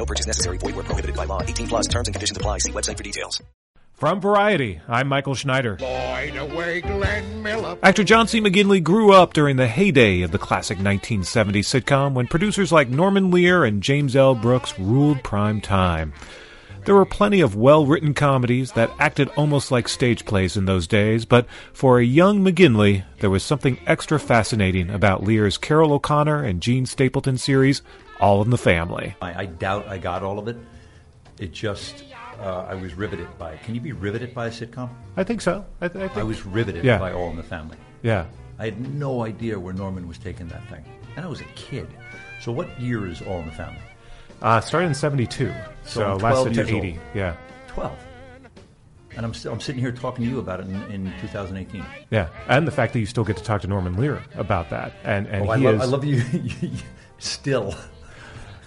No purchase necessary. Void where prohibited by law. 18 plus terms and conditions apply. See website for details. From Variety, I'm Michael Schneider. Lloyd away Glenn Miller. Actor John C. McGinley grew up during the heyday of the classic 1970s sitcom when producers like Norman Lear and James L. Brooks ruled prime time. There were plenty of well written comedies that acted almost like stage plays in those days, but for a young McGinley, there was something extra fascinating about Lear's Carroll O'Connor and Jean Stapleton series, All in the Family. I, I doubt I got all of it. It just, uh, I was riveted by it. Can you be riveted by a sitcom? I think so. I, th- I think. I was riveted Yeah. by All in the Family. yeah. I had no idea where Norman was taking that thing. And I was a kid. So what year is All in the Family? Uh, started in 72, so, So I'm 12 lasted to years 80. old. Yeah. 12. And I'm, still, I'm sitting here talking to you about it in, in 2018. Yeah. And the fact that you still get to talk to Norman Lear about that. And, and Oh, I, he love, is. I love you, still.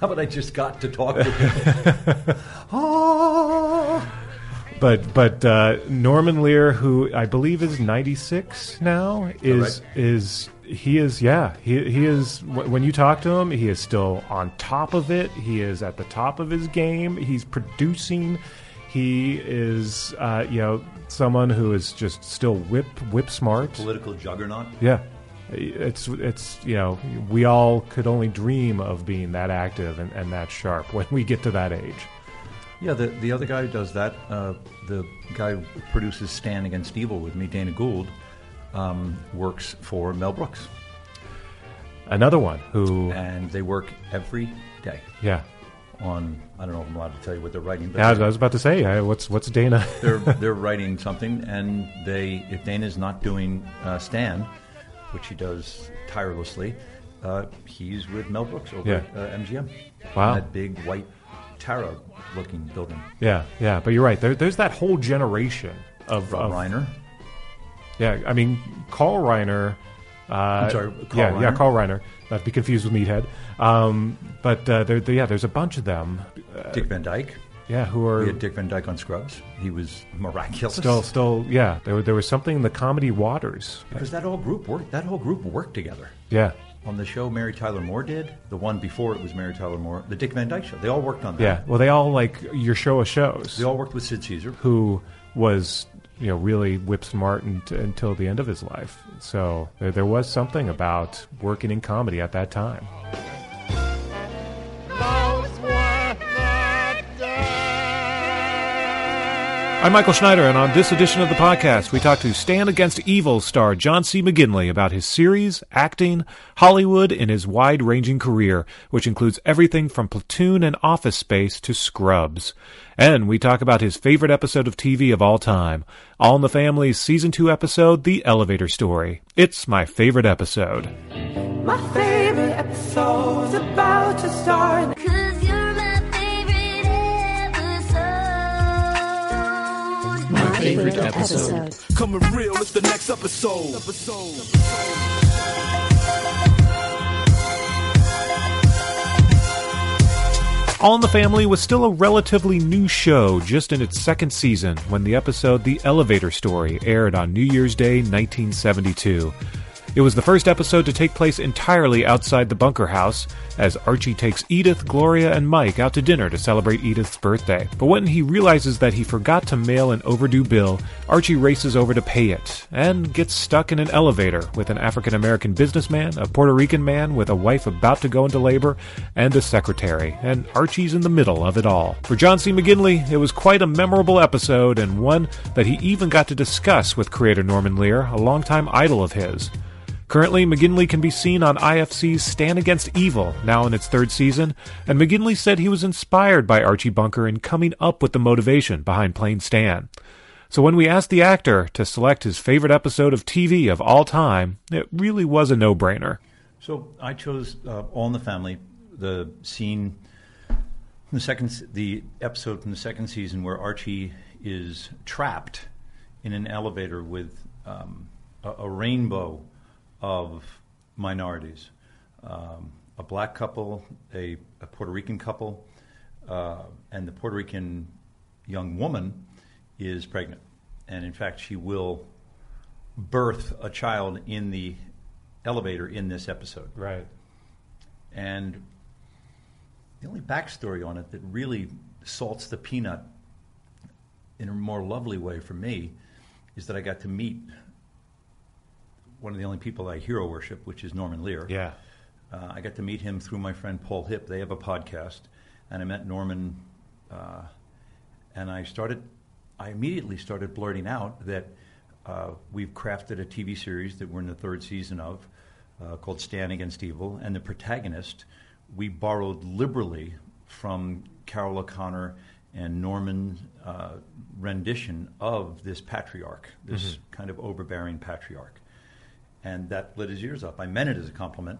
How about I just got to talk to him? oh. But but uh, Norman Lear, who I believe is ninety six now, is right? is he is yeah he he is when you talk to him, he is still on top of it. He is at the top of his game. He's producing. He is uh, you know someone who is just still whip whip smart. Political juggernaut. Yeah. It's it's you know we all could only dream of being that active and, and that sharp when we get to that age. Yeah, the, the other guy who does that, uh, the guy who produces Stan Against Evil with me, Dana Gould, um, works for Mel Brooks. Another one who And they work every day yeah on, I don't know if I'm allowed to tell you what they're writing, but Yeah, I was, about to say, uh, what's what's Dana? they're, they're writing something, and they if Dana's not doing uh, Stan, which he does tirelessly, uh, he's with Mel Brooks over Yeah. at uh, MGM. Wow. That big white Tara-looking building. yeah, yeah, but you're right. There, there's that whole generation of, Rob of Reiner. Yeah, I mean Carl Reiner. Uh, I'm sorry, Carl yeah, yeah, Carl Reiner. Not to be confused with Meathead. Um, but uh, there, there- yeah, there's a bunch of them. Uh, Dick Van Dyke. Yeah, who We are had Dick Van Dyke on Scrubs. He was miraculous. still, still, yeah. There, there was something in the comedy waters. because that whole group worked. That whole group worked together Yeah, on the show. Mary Tyler Moore did the one before it was Mary Tyler Moore, the Dick Van Dyke show. They all worked on that. yeah. Well, they all like your show of shows. They all worked with Sid Caesar. who was you know really whip smart unt- until the end of his life. So there, there was something about working in comedy at that time. I'm Michael Schneider, and on this edition of the podcast, we talk to Stan Against Evil star John C. McGinley about his series, acting, Hollywood, and his wide ranging career, which includes everything from Platoon and Office Space to Scrubs. And we talk about his favorite episode of TV of all time, All in the Family's Season 2 episode, The Elevator Story. It's my favorite episode. My favorite episode's about to start. Favorite episode. Coming real, it's the next episode. All in the Family was still a relatively new show, just in its second season, when the episode The Elevator Story aired on New Year's Day 1972. It was the first episode to take place entirely outside the bunker house, as Archie takes Edith, Gloria, and Mike out to dinner to celebrate Edith's birthday. But when he realizes that he forgot to mail an overdue bill, Archie races over to pay it, and gets stuck in an elevator with an African American businessman, a Puerto Rican man with a wife about to go into labor, and a secretary, and Archie's in the middle of it all. For John C. McGinley, it was quite a memorable episode, and one that he even got to discuss with creator Norman Lear, a longtime idol of his. Currently, McGinley can be seen on IFC's Stan Against Evil, now in its third season, and McGinley said he was inspired by Archie Bunker in coming up with the motivation behind playing Stan. So when we asked the actor to select his favorite episode of TV of all time, it really was a no-brainer. So I chose uh, All in the Family, the scene, the second, the episode from the second season where Archie is trapped in an elevator with um, a, a rainbow of minorities um, a black couple, a, a Puerto Rican couple, uh, and the Puerto Rican young woman is pregnant. And in fact, she will birth a child in the elevator in this episode. Right. And the only backstory on it that really salts the peanut in a more lovely way for me is that I got to meet one of the only people I hero worship, which is Norman Lear. Yeah. Uh, I got to meet him through my friend Paul Hip. They have a podcast, and I met Norman, uh, and I started. I immediately started blurting out that uh, we've crafted a TV series that we're in the third season of, uh, called Stan Against Evil, and the protagonist we borrowed liberally from Carroll O'Connor and Norman's uh, rendition of this patriarch, this kind of overbearing patriarch and that lit his ears up. I meant it as a compliment,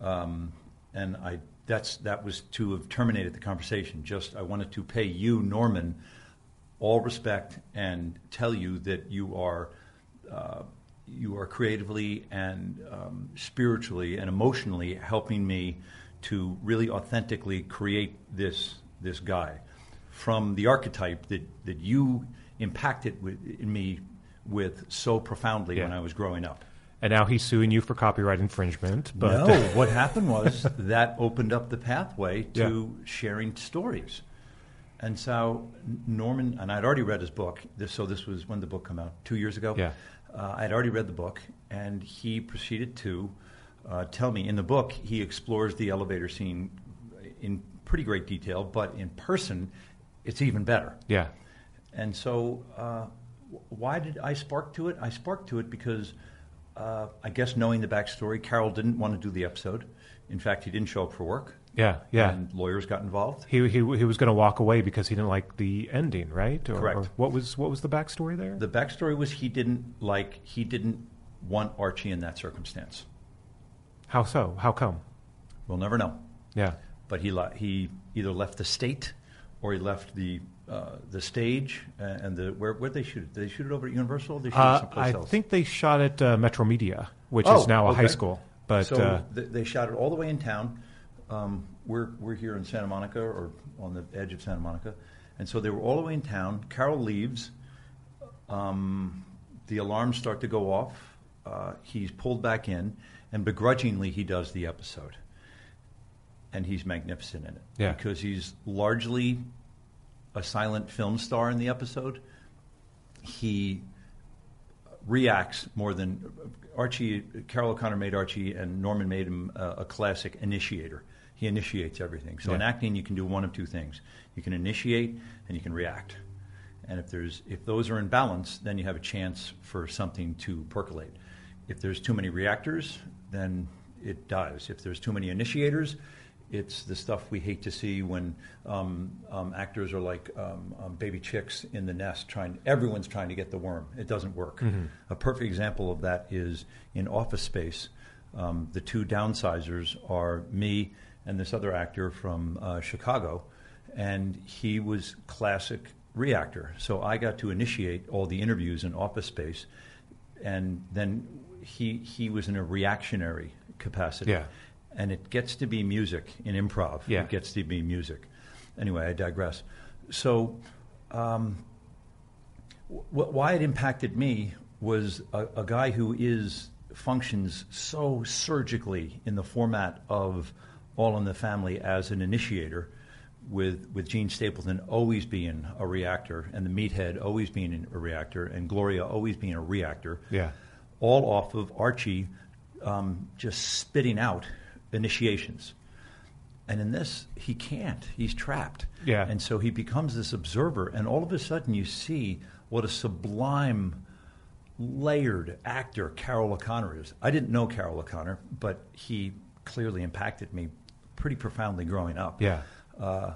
um, and I that's that was to have terminated the conversation. Just I wanted to pay you, Norman, all respect and tell you that you are. Uh, you are creatively and um, spiritually and emotionally helping me to really authentically create this this guy from the archetype that, that you impacted with, in me with so profoundly when I was growing up. And now he's suing you for copyright infringement. But no, what happened was that opened up the pathway to sharing stories. And so Norman, and I'd already read his book, this, so this was when the book came out, two years ago. Yeah. Uh, I'd already read the book, and he proceeded to uh, tell me in the book he explores the elevator scene in pretty great detail, but in person, it's even better. yeah. And so, uh, why did I spark to it? I sparked to it because uh, I guess knowing the backstory, Carroll didn't want to do the episode. In fact, he didn't show up for work. Yeah. Yeah. And lawyers got involved. he, he, he was going to walk away because he didn't like the ending, right? Or, Correct. or what was what was the backstory there? The backstory was he didn't like he didn't want Archie in that circumstance. How so? How come? We'll never know. Yeah. But he he either left the state or he left the uh, the stage and the where where they shoot it? Did they shoot it over at Universal? Or they shoot it Uh, someplace I else? think they shot it at uh, Metromedia, which Oh, is now a high school. But so uh, th- they shot it all the way in town. Um, we're we're here in Santa Monica or on the edge of Santa Monica, and so they were all the way in town. Carroll leaves. Um, the alarms start to go off. Uh, he's pulled back in, and begrudgingly he does the episode. And he's magnificent in it Yeah. because he's largely a silent film star in the episode. He reacts more than Archie. Carol O'Connor made Archie, and Norman made him a, a classic initiator. He initiates everything. So in acting, you can do one of two things: you can initiate, and you can react. And if there's if those are in balance, then you have a chance for something to percolate. If there's too many reactors, then it dies. If there's too many initiators, it's the stuff we hate to see when um, um, actors are like um, um, baby chicks in the nest. Trying, everyone's trying to get the worm. It doesn't work. A perfect example of that is in Office Space. Um, the two downsizers are me and this other actor from uh, Chicago, and he was classic reactor. So I got to initiate all the interviews in Office Space, and then he he was in a reactionary capacity. Yeah. And it gets to be music in improv. Yeah. It gets to be music. Anyway, I digress. So, um, wh- why it impacted me was a, a guy who is functions so surgically in the format of All in the Family as an initiator, with with Jean Stapleton always being a reactor and the Meathead always being a reactor and Gloria always being a reactor. Yeah. all off of Archie um, just spitting out initiations. And in this, he can't. He's trapped. Yeah. And so he becomes this observer, and all of a sudden you see what a sublime, layered actor Carroll O'Connor is. I didn't know Carroll O'Connor, but he clearly impacted me pretty profoundly growing up. Yeah. Uh,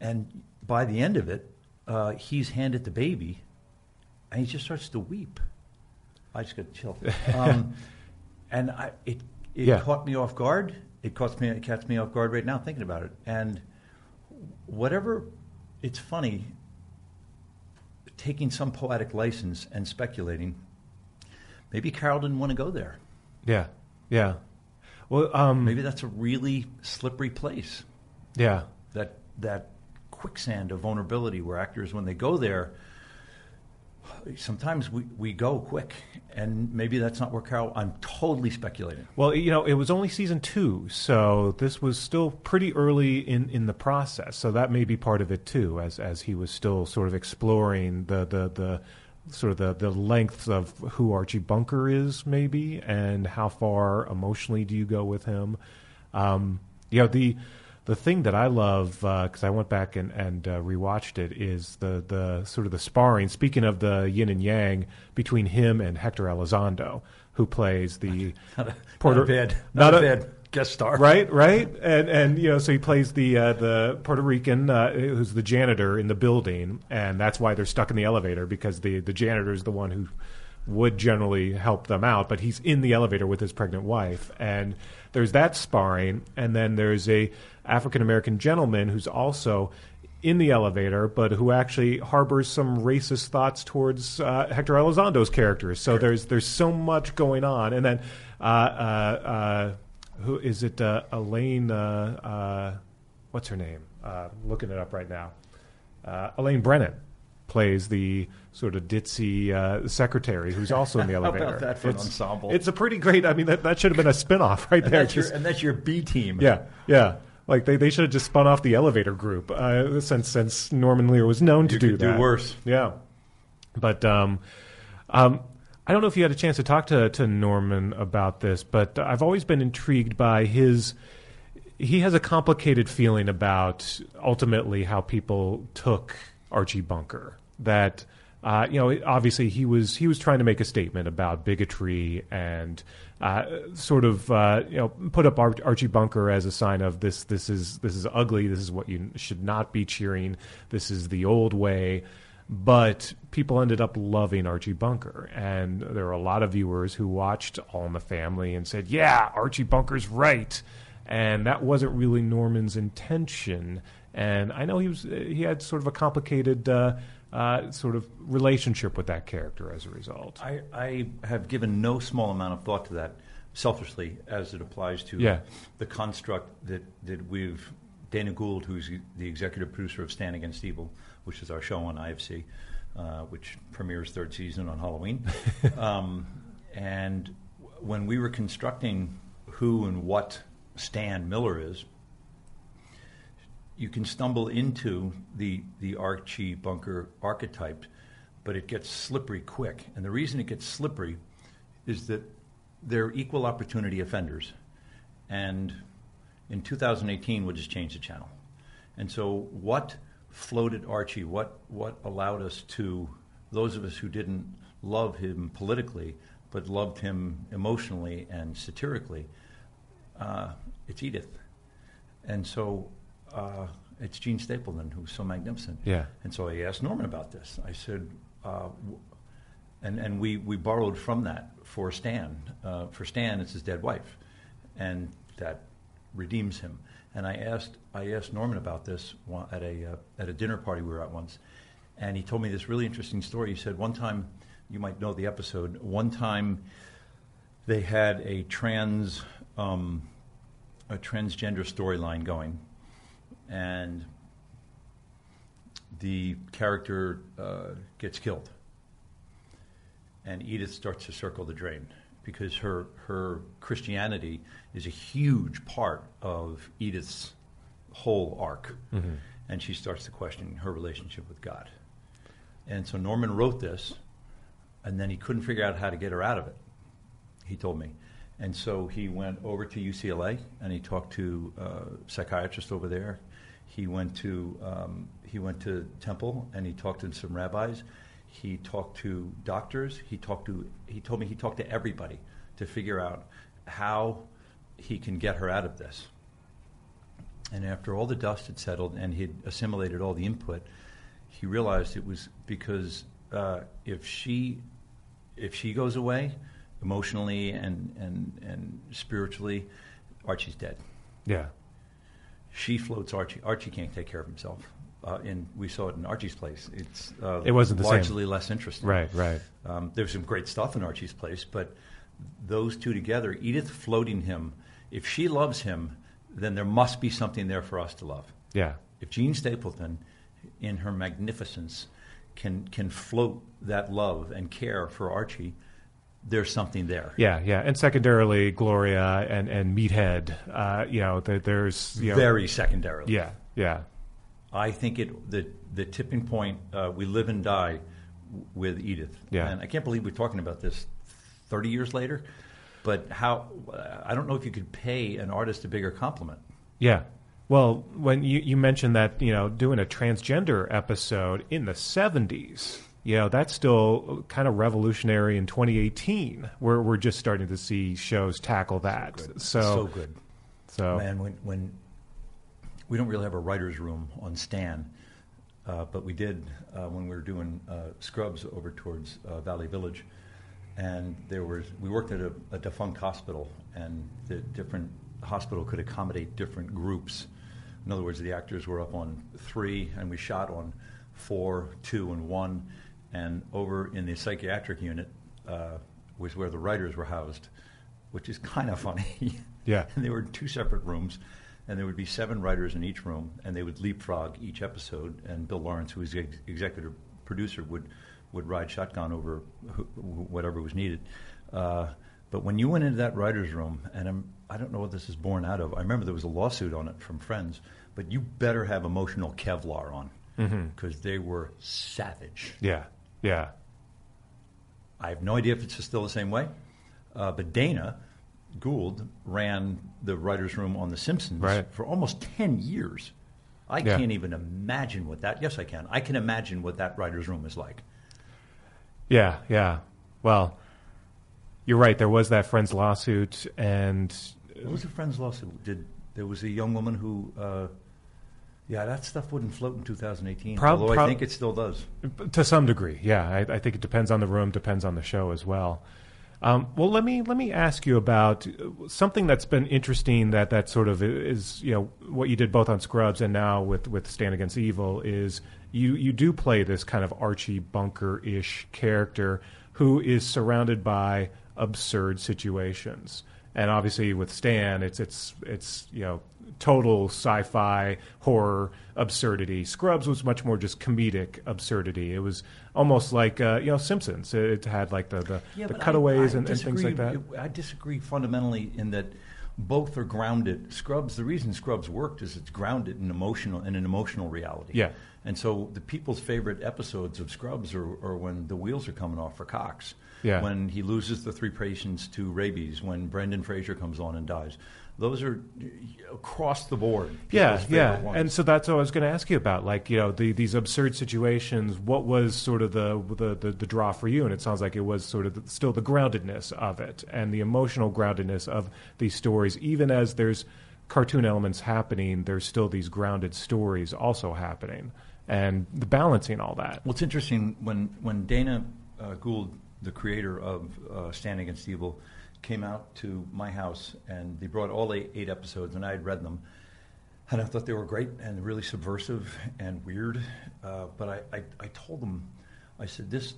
and by the end of it, uh, he's handed the baby, and he just starts to weep. I just got chill. Um, and I, it it Yeah. caught me off guard. It caught me it catches me off guard right now thinking about it. And whatever, it's funny. taking some poetic license and speculating. Maybe Carroll didn't want to go there. Yeah, yeah. Well, um, Maybe that's a really slippery place. yeah, That that quicksand of vulnerability where actors, when they go there, sometimes we, we go quick. And maybe that's not where Carroll. I'm totally speculating. Well, you know, it was only season two, so this was still pretty early in, in the process. So that may be part of it too, as as he was still sort of exploring the the, the sort of the, the length of who Archie Bunker is, maybe, and how far emotionally do you go with him. Um, you know, the the thing that I love because I went back and and uh, rewatched it is the the sort of the sparring. Speaking of the yin and yang between him and Hector Elizondo, who plays the Not a, Puerto- not a bad, not not, a, a- bad guest star. right, right, and and you know, so he plays the uh, the Puerto Rican uh, who's the janitor in the building, and that's why they're stuck in the elevator because the the janitor is the one who would generally help them out, but he's in the elevator with his pregnant wife, and there's that sparring, and then there's a African American gentleman who's also in the elevator, but who actually harbors some racist thoughts towards uh, Hector Elizondo's characters. So there's there's so much going on, and then uh, uh, uh, who is it? Uh, Elaine, uh, uh, what's her name? Uh, looking it up right now. Uh, Elaine Brennan plays the sort of ditzy uh, secretary who's also in the elevator. that for an it's, ensemble? It's a pretty great. I mean, that, that should have been a spin-off right And there. that's, your, and that's your B team. yeah, yeah. Like they, they should have just spun off the elevator group uh, since since Norman Lear was known to You do could do that. worse. Yeah, but um, um, I don't know if you had a chance to talk to to Norman about this, but I've always been intrigued by his. He has a complicated feeling about ultimately how people took Archie Bunker. That uh, you know, obviously he was he was trying to make a statement about bigotry and uh, sort of uh, you know put up Ar- Archie Bunker as a sign of this this is this is ugly. This is what you should not be cheering. This is the old way. But people ended up loving Archie Bunker, and there were a lot of viewers who watched All in the Family and said, "Yeah, Archie Bunker's right." and that wasn't really Norman's intention. And I know he was he had sort of a complicated uh, uh, sort of relationship with that character as a result. I, I have given no small amount of thought to that selfishly as it applies to Yeah. the construct that, that we've Dana Gould, who's the executive producer of Stan Against Evil, which is our show on IFC, uh, which premieres third season on Halloween. um, and when we were constructing who and what Stan Miller is, you can stumble into the the Archie Bunker archetype, but it gets slippery quick. And the reason it gets slippery is that they're equal opportunity offenders. And in 2018, we'll just change the channel. And so, what floated Archie? What what allowed us to those of us who didn't love him politically, but loved him emotionally and satirically? Uh, it's Edith. And so uh, it's Jean Stapleton who's so magnificent. Yeah. And so I asked Norman about this. I said, uh, w- and and we, we borrowed from that for Stan. Uh, for Stan, it's his dead wife, and that redeems him. And I asked I asked Norman about this at a uh, at a dinner party we were at once, and he told me this really interesting story. He said one time, you might know the episode. One time, they had a trans um, a transgender storyline going, and the character uh, gets killed, and Edith starts to circle the drain because her her Christianity is a huge part of Edith's whole arc, and she starts to question her relationship with God. And so Norman wrote this, and then he couldn't figure out how to get her out of it. He told me. And so he went over to UCLA and he talked to uh, a psychiatrist over there. He went to um, he went to Temple and he talked to some rabbis. He talked to doctors. He talked to he told me he talked to everybody to figure out how he can get her out of this. And after all the dust had settled and he'd assimilated all the input, he realized it was because uh, if she if she goes away emotionally and, and, and spiritually, Archie's dead. Yeah, She floats Archie. Archie can't take care of himself. Uh, in we saw it in Archie's Place. It's uh, It wasn't the same. largely less interesting. Right, right. Um, there's some great stuff in Archie's Place, but those two together, Edith floating him. If she loves him, then there must be something there for us to love. Yeah. If Jean Stapleton, in her magnificence, can can float that love and care for Archie, there's something there. Yeah, yeah, and secondarily, Gloria and and Meathead. Uh, you know, there, there's you know, Very secondarily. Yeah, yeah, I think it the the tipping point. Uh, we live and die with Edith. Yeah. and I can't believe we're talking about this thirty years later. But how? I don't know if you could pay an artist a bigger compliment. yeah. Well, when you you mentioned that you know doing a transgender episode in the '70s, you know that's still kind of revolutionary in 2018. We're we're just starting to see shows tackle that. So so good. So Man, when, when we don't really have a writer's room on Stan, uh, but we did uh, when we were doing uh, Scrubs over towards uh, Valley Village, and there was we worked at a, a defunct hospital, and the different hospital could accommodate different groups. In other words, the actors were up on three, and we shot on four, two, and one, and over in the psychiatric unit uh, was where the writers were housed, which is kind of funny. Yeah. and they were in two separate rooms, and there would be seven writers in each room, and they would leapfrog each episode. And Bill Lawrence, who was the ex- executive producer, would would ride shotgun over wh- whatever was needed. Uh, but when you went into that writers' room, and I'm, I don't know what this is born out of. I remember there was a lawsuit on it from Friends, but you better have emotional Kevlar on because they were savage. yeah, yeah, I have no idea if it's still the same way. Uh, but Dana Gould ran the writers' room on The Simpsons Right. for almost 10 years. I Yeah. can't even imagine what that. Yes, I can. I can imagine what that writers' room is like. yeah, yeah. Well, you're right. There was that Friends lawsuit, and What was the Friends lawsuit? Did there was a young woman who? Uh, yeah, that stuff wouldn't float in 2018. Prob- although I think it still does. To some degree, yeah. I, I think it depends on the room, depends on the show as well. Um, well, let me let me ask you about uh, something that's been interesting. That that sort of is you know what you did both on Scrubs and now with with Stan Against Evil is you you do play this kind of Archie Bunker ish character who is surrounded by absurd situations. And obviously, with Stan, it's it's it's you know total sci-fi horror absurdity. Scrubs was much more just comedic absurdity. It was almost like uh, you know Simpsons. It had like the the, the but I- cutaways I and, and things like that. I disagree fundamentally in that both are grounded. Scrubs. The reason Scrubs worked is it's grounded in emotional in an emotional reality. Yeah. And so the people's favorite episodes of Scrubs are, are when the wheels are coming off for Cox. Yeah. When he loses the three patients to rabies. When Brendan Fraser comes on and dies. Those are across the board. Yeah, yeah, ones. and so that's what I was going to ask you about. Like, you know, the, these absurd situations. What was sort of the, the the the draw for you? And it sounds like it was sort of the, still the groundedness of it and the emotional groundedness of these stories. Even as there's cartoon elements happening, there's still these grounded stories also happening, and the balancing all that. Well, it's interesting when when Dana uh, Gould, the creator of uh, Stan Against Evil, came out to my house and they brought all eight, eight episodes, and I had read them, and I thought they were great and really subversive and weird. Uh, but I, I, I told them, I said this.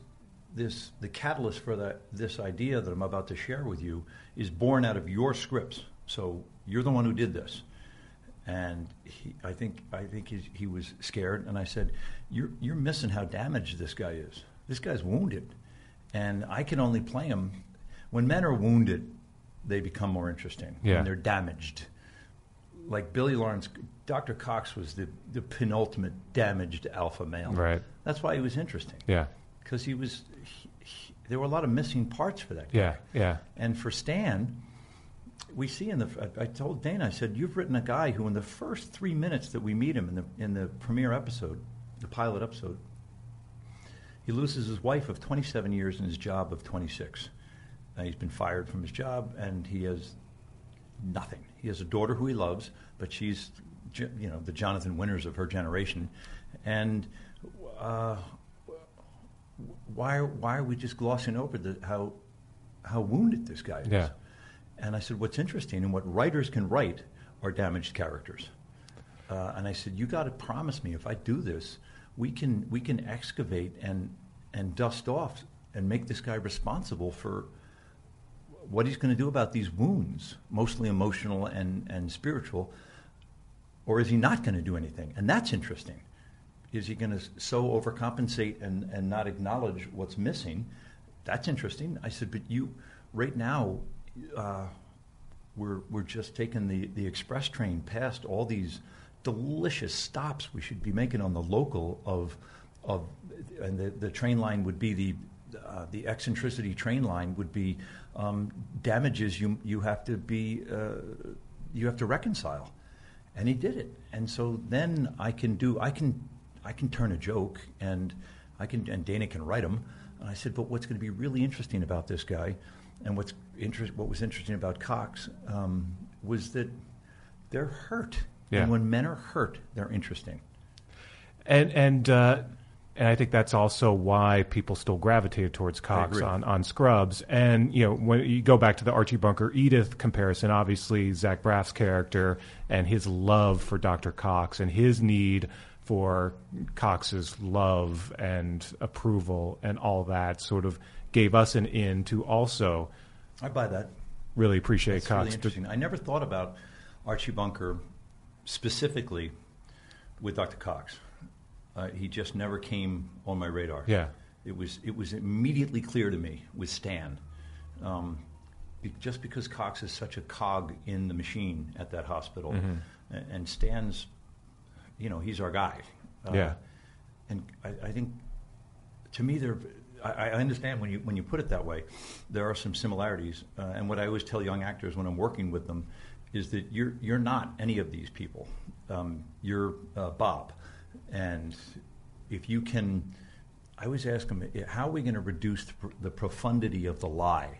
This the catalyst for that this idea that I'm about to share with you is born out of your scripts. So you're the one who did this and he, I think I think he, he was scared. And I said, "You're you're missing how damaged this guy is. This guy's wounded, and I can only play him when men are wounded. They become more interesting Yeah. when they're damaged. Like Billy Lawrence, Dr. Cox was the the penultimate damaged alpha male. Right. That's why he was interesting Yeah, because he was. He, he, there were a lot of missing parts for that guy. yeah, yeah, And for Stan, we see in the. I, told Dana, I said, "You've written a guy who, in the first three minutes that we meet him in the in the premiere episode, the pilot episode, he loses his wife of 27 years and his job of 26. He's been fired from his job, and he has nothing. He has a daughter who he loves, but she's, you know, the Jonathan Winters of her generation, and." Uh, why, why are we just glossing over the, how, how wounded this guy is? Yeah. And I said, what's interesting and what writers can write are damaged characters. uh, and I said, "You got to promise me if I do this, we can we can excavate and and dust off and make this guy responsible for." What he's going to do about these wounds, mostly emotional and, and spiritual, or is he not going to do anything? And that's interesting. Is he going to so overcompensate and, and not acknowledge what's missing? That's interesting. I said, but you, right now, uh, we're, we're just taking the, the express train past all these delicious stops we should be making on the local of, of and the, the train line would be the, uh, the eccentricity train line would be um, damages you, you have to be, uh, you have to reconcile and he did it. And so then I can do I can I can turn a joke and I can and Dana can write them. And I said, but what's going to be really interesting about this guy, and what's interest what was interesting about Cox um, was that they're hurt. Yeah. And when men are hurt, they're interesting. And and uh, and I think that's also why people still gravitated towards Cox on, on Scrubs. And you know, when you go back to the Archie Bunker Edith comparison, obviously Zach Braff's character and his love for Dr. Cox and his need for Cox's love and approval and all that sort of gave us an in to also I buy that. really appreciate It's Cox. really interesting. I never thought about Archie Bunker specifically with Dr. Cox. Uh, he just never came on my radar. Yeah. It was it was immediately clear to me with Stan, um, be, just because Cox is such a cog in the machine at that hospital, and, and Stan's, you know, he's our guy. Uh, Yeah. And I, I think, to me, there. I, I understand when you when you put it that way, there are some similarities. Uh, and what I always tell young actors when I'm working with them is that you're you're not any of these people. Um, you're uh, Bob, and if you can, I always ask them, eh, how are we going to reduce the, the profundity of the lie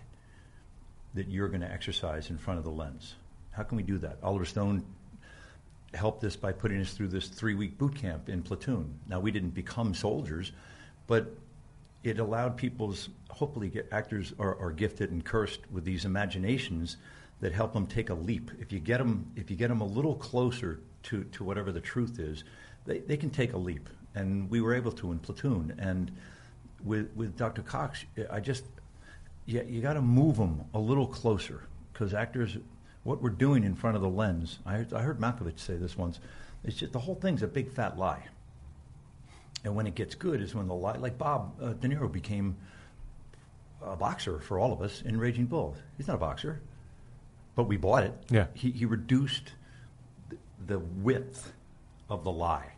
that you're going to exercise in front of the lens? How can we do that? Oliver Stone helped us by putting us through this three week boot camp in Platoon. Now, we didn't become soldiers, but it allowed people's, hopefully, actors are, are gifted and cursed with these imaginations that help them take a leap. If you get them, if you get them a little closer to, to whatever the truth is, they, they can take a leap. And we were able to in Platoon. And with, with Dr. Cox, I just, yeah, you got to move them a little closer because actors, what we're doing in front of the lens, I heard, I heard Malkovich say this once, it's just the whole thing's a big fat lie. And when it gets good is when the lie, like Bob uh, De Niro became a boxer for all of us in Raging Bull. He's not a boxer, but we bought it. Yeah. He, he reduced th- the width of the lie.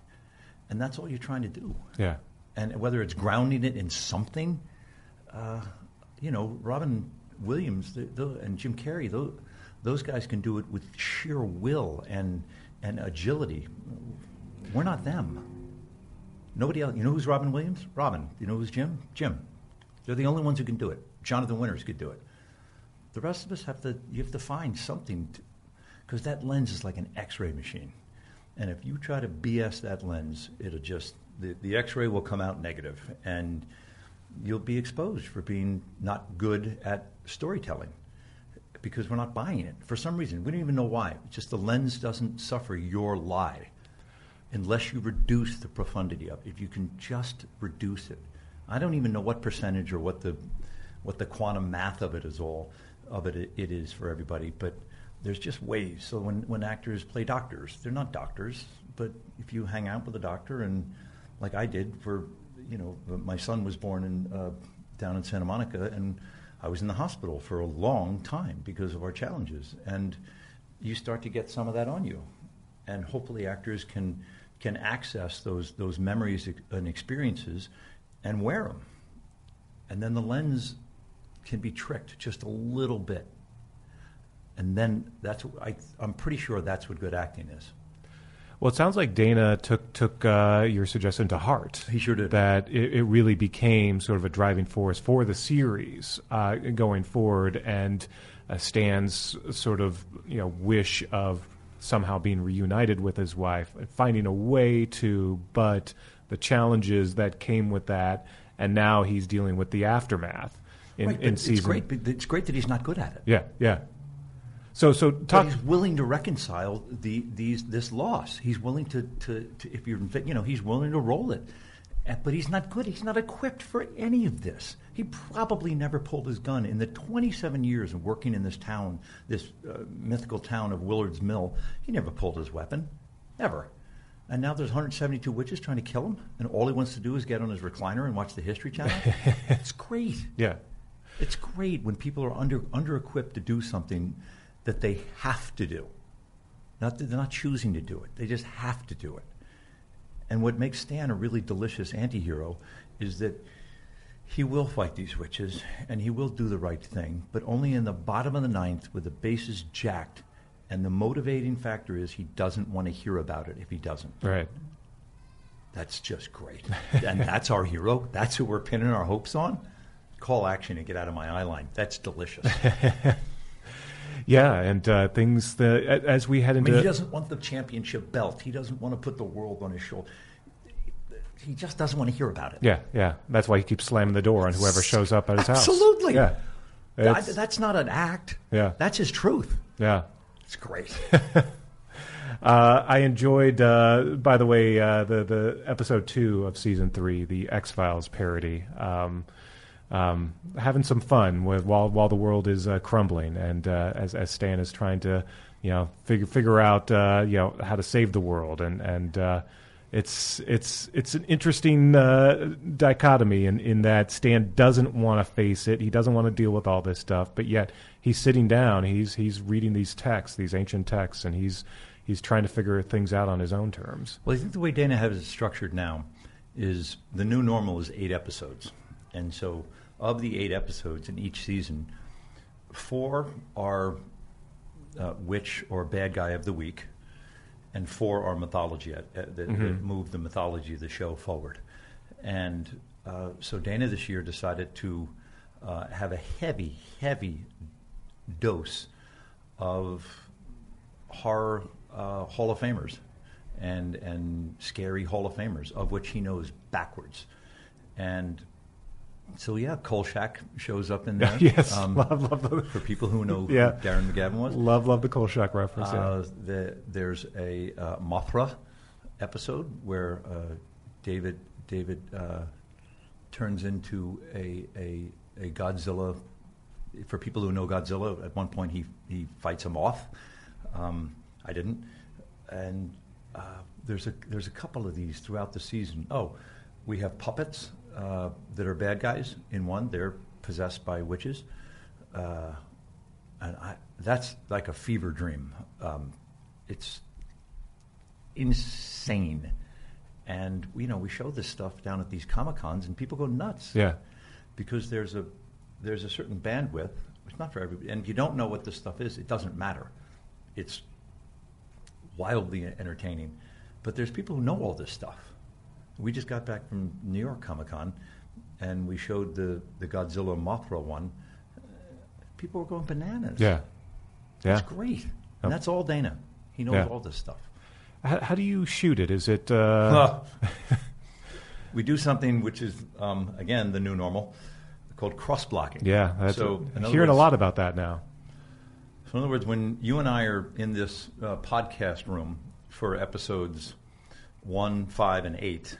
And that's all you're trying to do. yeah. And whether it's grounding it in something, uh, you know, Robin Williams the, the, and Jim Carrey, those, those guys can do it with sheer will and, and agility. We're not them. Nobody else. You know who's Robin Williams? Robin. You know who's Jim? Jim. They're the only ones who can do it. Jonathan Winters could do it. The rest of us have to. You have to find something, because that lens is like an X-ray machine, and if you try to BS that lens, it'll just the, the X-ray will come out negative, and you'll be exposed for being not good at storytelling because we're not buying it for some reason. We don't even know why. It's just the lens doesn't suffer your lie unless you reduce the profundity of it. If you can just reduce it, I don't even know what percentage or what the what the quantum math of it is all of it it is for everybody, but there's just ways. So when when actors play doctors, they're not doctors, but if you hang out with a doctor and like I did for you know my son was born in uh, down in Santa Monica and I was in the hospital for a long time because of our challenges. And you start to get some of that on you. And hopefully actors can can access those those memories and experiences and wear them and then the lens can be tricked just a little bit and then that's I, I'm pretty sure that's what good acting is Well, it sounds like Dana took took uh, your suggestion to heart. He sure did. That it, it really became sort of a driving force for the series uh, going forward, and uh, Stan's sort of you know wish of somehow being reunited with his wife, finding a way to, but the challenges that came with that, and now he's dealing with the aftermath in, right, in season. it's great it's great that he's not good at it Yeah, yeah. So so But he's willing to reconcile the these this loss. He's willing to, to, to if you're you know he's willing to roll it, but he's not good. He's not equipped for any of this. He probably never pulled his gun in the 27 years of working in this town, this uh, mythical town of Willard's Mill. He never pulled his weapon, ever. And now there's 172 witches trying to kill him, and all he wants to do is get on his recliner and watch the History Channel. it's great. Yeah. It's great when people are under under equipped to do something that they have to do. Not that they're not choosing to do it; they just have to do it. And what makes Stan a really delicious anti-hero is that he will fight these witches and he will do the right thing, but only in the bottom of the ninth with the bases jacked. And the motivating factor is he doesn't want to hear about it if he doesn't. Right. That's just great. and that's our hero. That's who we're pinning our hopes on. Call action and get out of my eye line. That's delicious. Yeah, and uh, things that as we head I into mean, he doesn't want the championship belt. He doesn't want to put the world on his shoulder. He just doesn't want to hear about it. yeah, yeah. That's why he keeps slamming the door on whoever shows up at his house. Absolutely. Yeah. It's- that's not an act. Yeah. That's his truth. yeah. It's great. Uh, I enjoyed, uh, by the way, uh, the the episode two of season three, the X Files parody. Um, um, having some fun with while while the world is uh, crumbling, and uh, as as Stan is trying to, you know, figure figure out, uh, you know, how to save the world, and and uh, it's it's it's an interesting uh, dichotomy in in that Stan doesn't want to face it, he doesn't want to deal with all this stuff, but yet he's sitting down, he's he's reading these texts, these ancient texts, and he's he's trying to figure things out on his own terms. Well, I think the way Dana has it structured now is the new normal is eight episodes. And so, of the eight episodes in each season, four are uh, witch or bad guy of the week, and four are mythology uh, that, that move the mythology of the show forward. And uh, so, Dana this year decided to uh, have a heavy, heavy dose of horror uh, Hall of Famers and and scary Hall of Famers, of which he knows backwards. And so, yeah, Kolchak shows up in there. yes, Um, love love the for people who know who Yeah. Darren McGavin was. love love the Kolchak reference. yeah. Uh, the, there's a uh, Mothra episode where uh, David David uh, turns into a, a a Godzilla. For people who know Godzilla, at one point he he fights a moth. Um, I didn't, and uh, there's a there's a couple of these throughout the season. Oh, we have puppets uh, that are bad guys. In one, they're possessed by witches. Uh, and I, that's like a fever dream. Um, it's insane, and you know we show this stuff down at these comic cons, and people go nuts. Yeah. because there's a there's a certain bandwidth. It's not for everybody, and if you don't know what this stuff is, it doesn't matter. It's wildly entertaining, but there's people who know all this stuff. We just got back from New York Comic Con, and we showed the the Godzilla Mothra one. People were going bananas. yeah, yeah. It's great. And that's all Dana. He knows Yeah. all this stuff. How, how do you shoot it? Is it uh, we do something which is, um, again, the new normal, called cross blocking. yeah? That's so, in other hearing a words- lot about that now. So, in other words, when you and I are in this uh, podcast room for episodes one, five, and eight,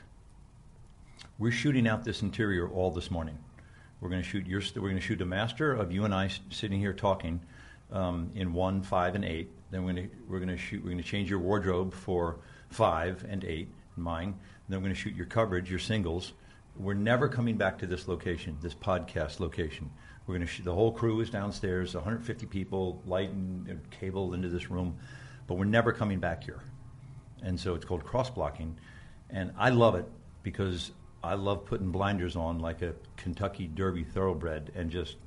we're shooting out this interior all this morning. We're going to shoot your. We're going to shoot a master of you and I sitting here talking um, in one, five, and eight. Then we're going to we're going to shoot. We're going to change your wardrobe for five and eight, mine. And then we're going to shoot your coverage, your singles. We're never coming back to this location, this podcast location. We're going to. Sh- the whole crew is downstairs, 150 people, light and and cable into this room, but we're never coming back here and so it's called cross blocking. And I love it because I love putting blinders on like a Kentucky Derby thoroughbred and just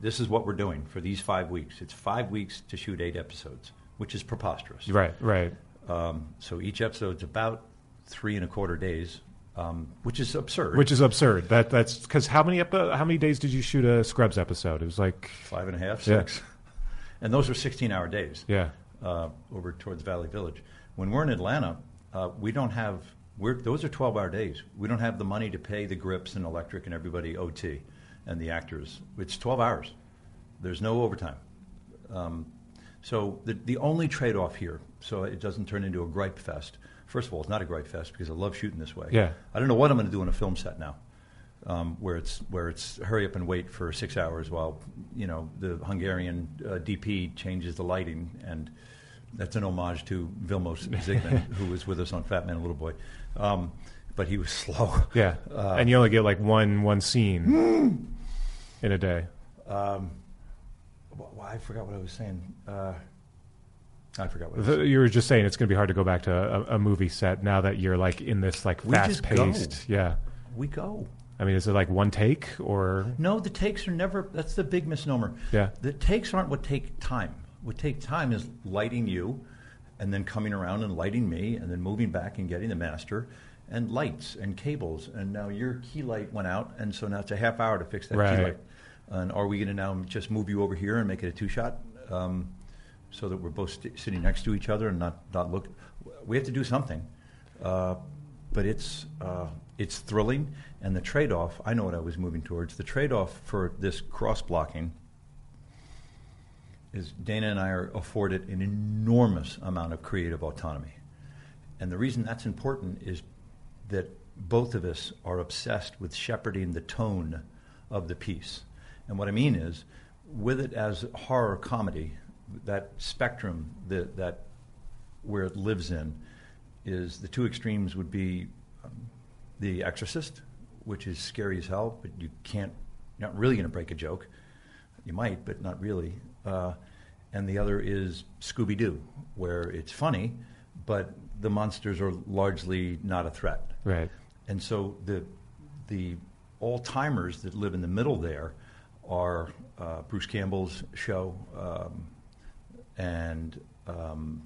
this is what we're doing for these five weeks. It's five weeks to shoot eight episodes, which is preposterous. Right, right. Um, so each episode's about three and a quarter days, um, which is absurd. Which is absurd. That that's because how many epi- how many days did you shoot a Scrubs episode? It was like five and a half, six, Yeah. and those were sixteen-hour days. yeah, uh, over towards Valley Village. When we're in Atlanta, uh, we don't have. We're, those are 12-hour days. We don't have the money to pay the grips and electric and everybody OT, and the actors. It's 12 hours. There's no overtime. Um, So the the only trade off here, so it doesn't turn into a gripe fest. First of all, it's not a gripe fest because I love shooting this way. Yeah. I don't know what I'm going to do on a film set now, um, where it's where it's hurry up and wait for six hours while you know the Hungarian uh, DP changes the lighting, and that's an homage to Vilmos Zsigmond, who was with us on Fat Man and Little Boy, um, but he was slow. Yeah, Uh, and you only get like one one scene in a day. Um, wh- I forgot what I was saying. Uh, I forgot what I was You were just saying it's going to be hard to go back to a, a movie set now that you're like in this like fast paced. Yeah, We go. I mean, is it like one take or No, the takes are never. That's the big misnomer. Yeah. The takes aren't what take time. What take time is lighting you, and then coming around and lighting me, and then moving back and getting the master, and lights and cables. And now your key light went out, and so now it's a half hour to fix that Right. key light. And are we going to now just move you over here and make it a two shot, um, so that we're both st- sitting next to each other and not not look? We have to do something. Uh, but it's uh, it's thrilling, and the trade-off. I know what I was moving towards. The trade-off for this cross-blocking is Dana and I are afforded an enormous amount of creative autonomy, and the reason that's important is that both of us are obsessed with shepherding the tone of the piece, and what I mean is, with it as horror comedy, that spectrum that that where it lives in is the two extremes would be um, The Exorcist, which is scary as hell, but you can't, you're not really going to break a joke. You might, but not really. Uh, and the other is Scooby Doo, where it's funny, but the monsters are largely not a threat. right? And so the the all timers that live in the middle there are uh, Bruce Campbell's show um, and um,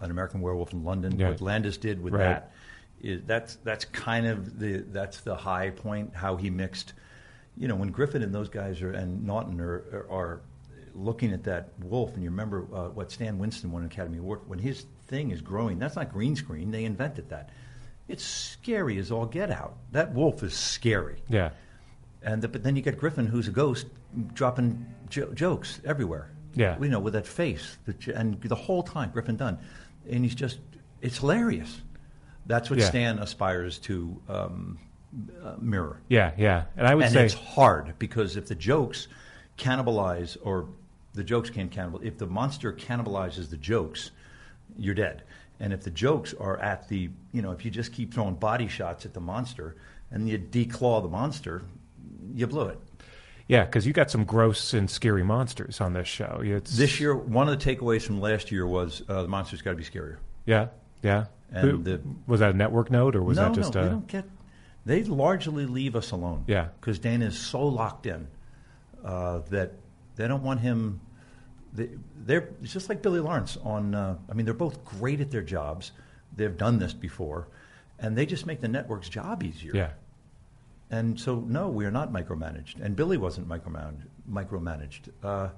An American Werewolf in London. What Landis did with Right. that is that's that's kind of the that's the high point. How he mixed, you know, when Griffin and those guys are and Naughton are are, looking at that wolf, and you remember uh, what Stan Winston won an Academy Award when his thing is growing. That's not green screen. They invented that. It's scary as all get out. That wolf is scary. Yeah, And the, but then you get Griffin, who's a ghost, dropping jo- jokes everywhere. Yeah. you know, with that face, the, j- and the whole time Griffin Dunne, and he's just—it's hilarious. That's what Yeah. Stan aspires to um, uh, mirror. yeah, yeah. And I would and say it's hard because if the jokes cannibalize, or the jokes can't cannibal, if the monster cannibalizes the jokes, you're dead. And if the jokes are at the, you know, if you just keep throwing body shots at the monster and you declaw the monster, you blew it. yeah, because you got some gross and scary monsters on this show. It's This year, one of the takeaways from last year was uh, the monster's got to be scarier. yeah, yeah. And Who- the- was that a network note or was no, that just no, a? they don't get. They largely leave us alone. Yeah. because Dana is so locked in uh, that they don't want him. They, they're it's just like Billy Lawrence on. Uh, I mean, they're both great at their jobs. They've done this before, and they just make the network's job easier. yeah, And so, no, we are not micromanaged. And Billy wasn't micromanaged. micromanaged. Uh,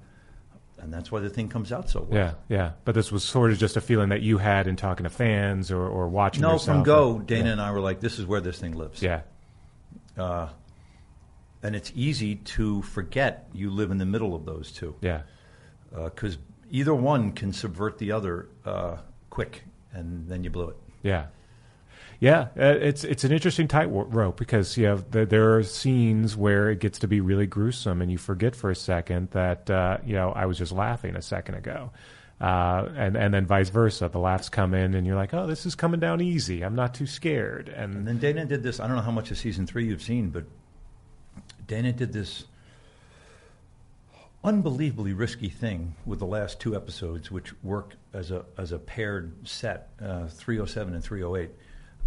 and that's why the thing comes out so well. yeah, yeah. But this was sort of just a feeling that you had in talking to fans or, or watching. No, yourself. from go, Dana and I were like, this is where this thing lives. Yeah, Uh, and it's easy to forget you live in the middle of those two. yeah, Because either one can subvert the other uh, quick, and then you blew it. yeah, yeah. Uh, it's it's an interesting tightrope because you have the, there are scenes where it gets to be really gruesome, and you forget for a second that uh, you know I was just laughing a second ago. Uh, and and then vice versa, the laughs come in, and you're like, "Oh, this is coming down easy. I'm not too scared." And, And then Dana did this. I don't know how much of season three you've seen, but Dana did this unbelievably risky thing with the last two episodes, which work as a as a paired set, uh, 307 and 308,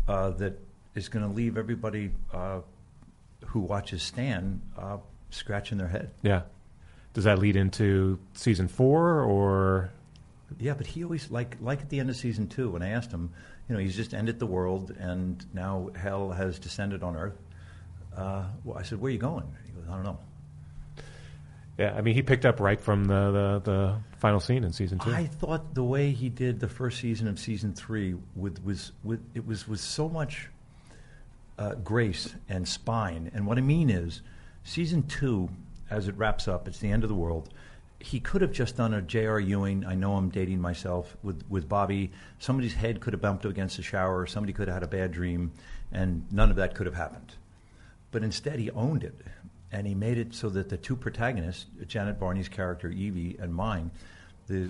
uh, that is going to leave everybody uh, who watches Stan uh, scratching their head. yeah, does that lead into season four or? Yeah, but he always like like at the end of season two when I asked him, you know, he's just ended the world and now hell has descended on Earth. Uh, well, I said, where are you going? He goes, I don't know. Yeah, I mean, he picked up right from the, the, the final scene in season two. I thought the way he did the first season of season three with was with it was with so much uh, grace and spine. And what I mean is, season two, as it wraps up, it's the end of the world. he could have just done a J.R. Ewing. I know I'm dating myself with with Bobby. Somebody's head could have bumped against the shower. Somebody could have had a bad dream, and none of that could have happened. But instead, he owned it, and he made it so that the two protagonists, Janet Varney's character Evie and mine, the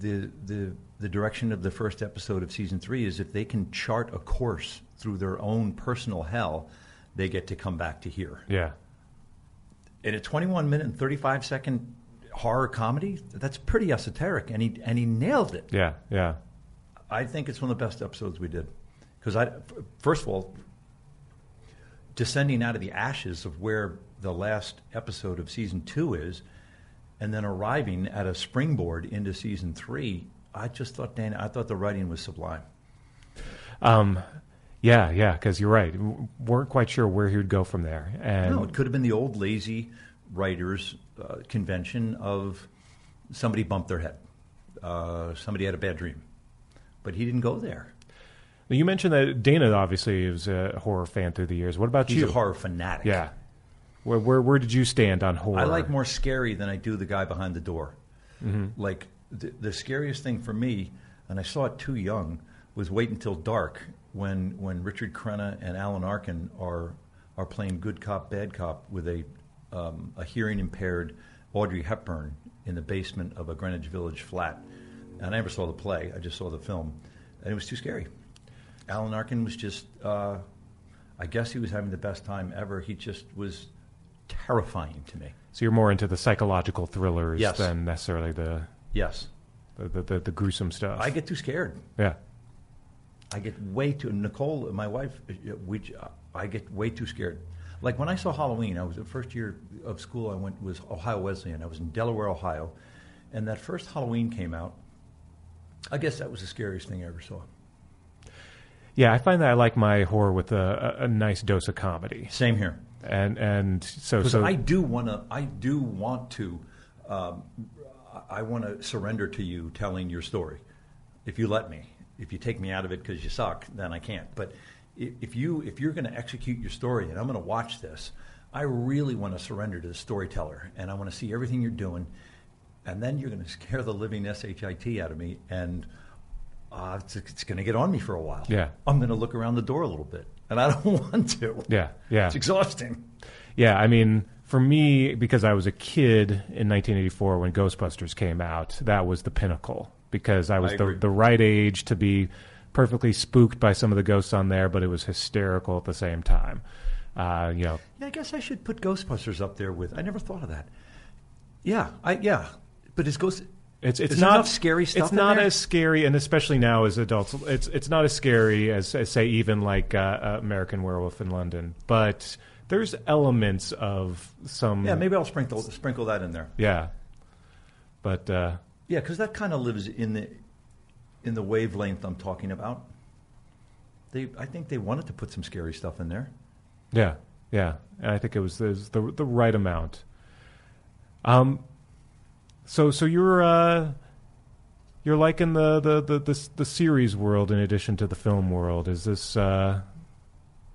the the the direction of the first episode of season three is if they can chart a course through their own personal hell, they get to come back to here. Yeah. In a 21 minute and 35 second horror comedy, that's pretty esoteric, and he and he nailed it. Yeah. Yeah. I think it's one of the best episodes we did because I, first of all, descending out of the ashes of where the last episode of season two is, and then arriving at a springboard into season three. I just thought, Dan, I thought the writing was sublime. Um, yeah, yeah, because you're right. W- weren't quite sure where he would go from there, and no, it could have been the old lazy writers uh, convention of somebody bumped their head, uh, somebody had a bad dream, but he didn't go there. you mentioned that Dana obviously is a horror fan through the years. What about He's you? a horror fanatic. Yeah. Where, where where did you stand on horror? I like more scary than I do the guy behind the door. Mm-hmm. Like the, the scariest thing for me, and I saw it too young, was wait until dark when when Richard Crenna and Alan Arkin are are playing good cop bad cop with a um, a hearing impaired Audrey Hepburn in the basement of a Greenwich Village flat. And I never saw the play; I just saw the film, and it was too scary. Alan Arkin was just. Uh, I guess he was having the best time ever. He just was terrifying to me. So you're more into the psychological thrillers Yes. than necessarily the Yes. the, the, the, the gruesome stuff. I get too scared. yeah. I get way too. Nicole, my wife, uh, we, I get way too scared. Like when I saw Halloween, I was the first year of school. I went was Ohio Wesleyan. I was in Delaware, Ohio, and that first Halloween came out. I guess that was the scariest thing I ever saw. Yeah, I find that I like my horror with a, a nice dose of comedy, Same here. And and so so I do want to. I do want to. Um, I want to surrender to you telling your story, if you let me. If you take me out of it because you suck, then I can't. But if you if you're going to execute your story and I'm going to watch this, I really want to surrender to the storyteller and I want to see everything you're doing, and then you're going to scare the living shit out of me and. Uh, it's it's going to get on me for a while. Yeah. I'm going to look around the door a little bit, and I don't want to. yeah yeah It's exhausting. yeah. I mean, for me, because I was a kid in 1984 when Ghostbusters came out, that was the pinnacle because I was I the the right age to be perfectly spooked by some of the ghosts on there, but it was hysterical at the same time. Uh, you know, Yeah, I guess I should put Ghostbusters up there with. I never thought of that. Yeah, I yeah, but is Ghost? It's it's Is there not scary stuff It's not there? as scary, and especially now as adults, it's it's not as scary as, as say even like uh, uh, American Werewolf in London. But there's elements of some Yeah, maybe I'll sprinkle sprinkle that in there. yeah. But uh, Yeah, because that kind of lives in the in the wavelength I'm talking about. They, I think they wanted to put some scary stuff in there. yeah, yeah, and I think it was, it was the the right amount. Um, so so you're uh, you're liking the the, the the the series world in addition to the film world. Is this uh,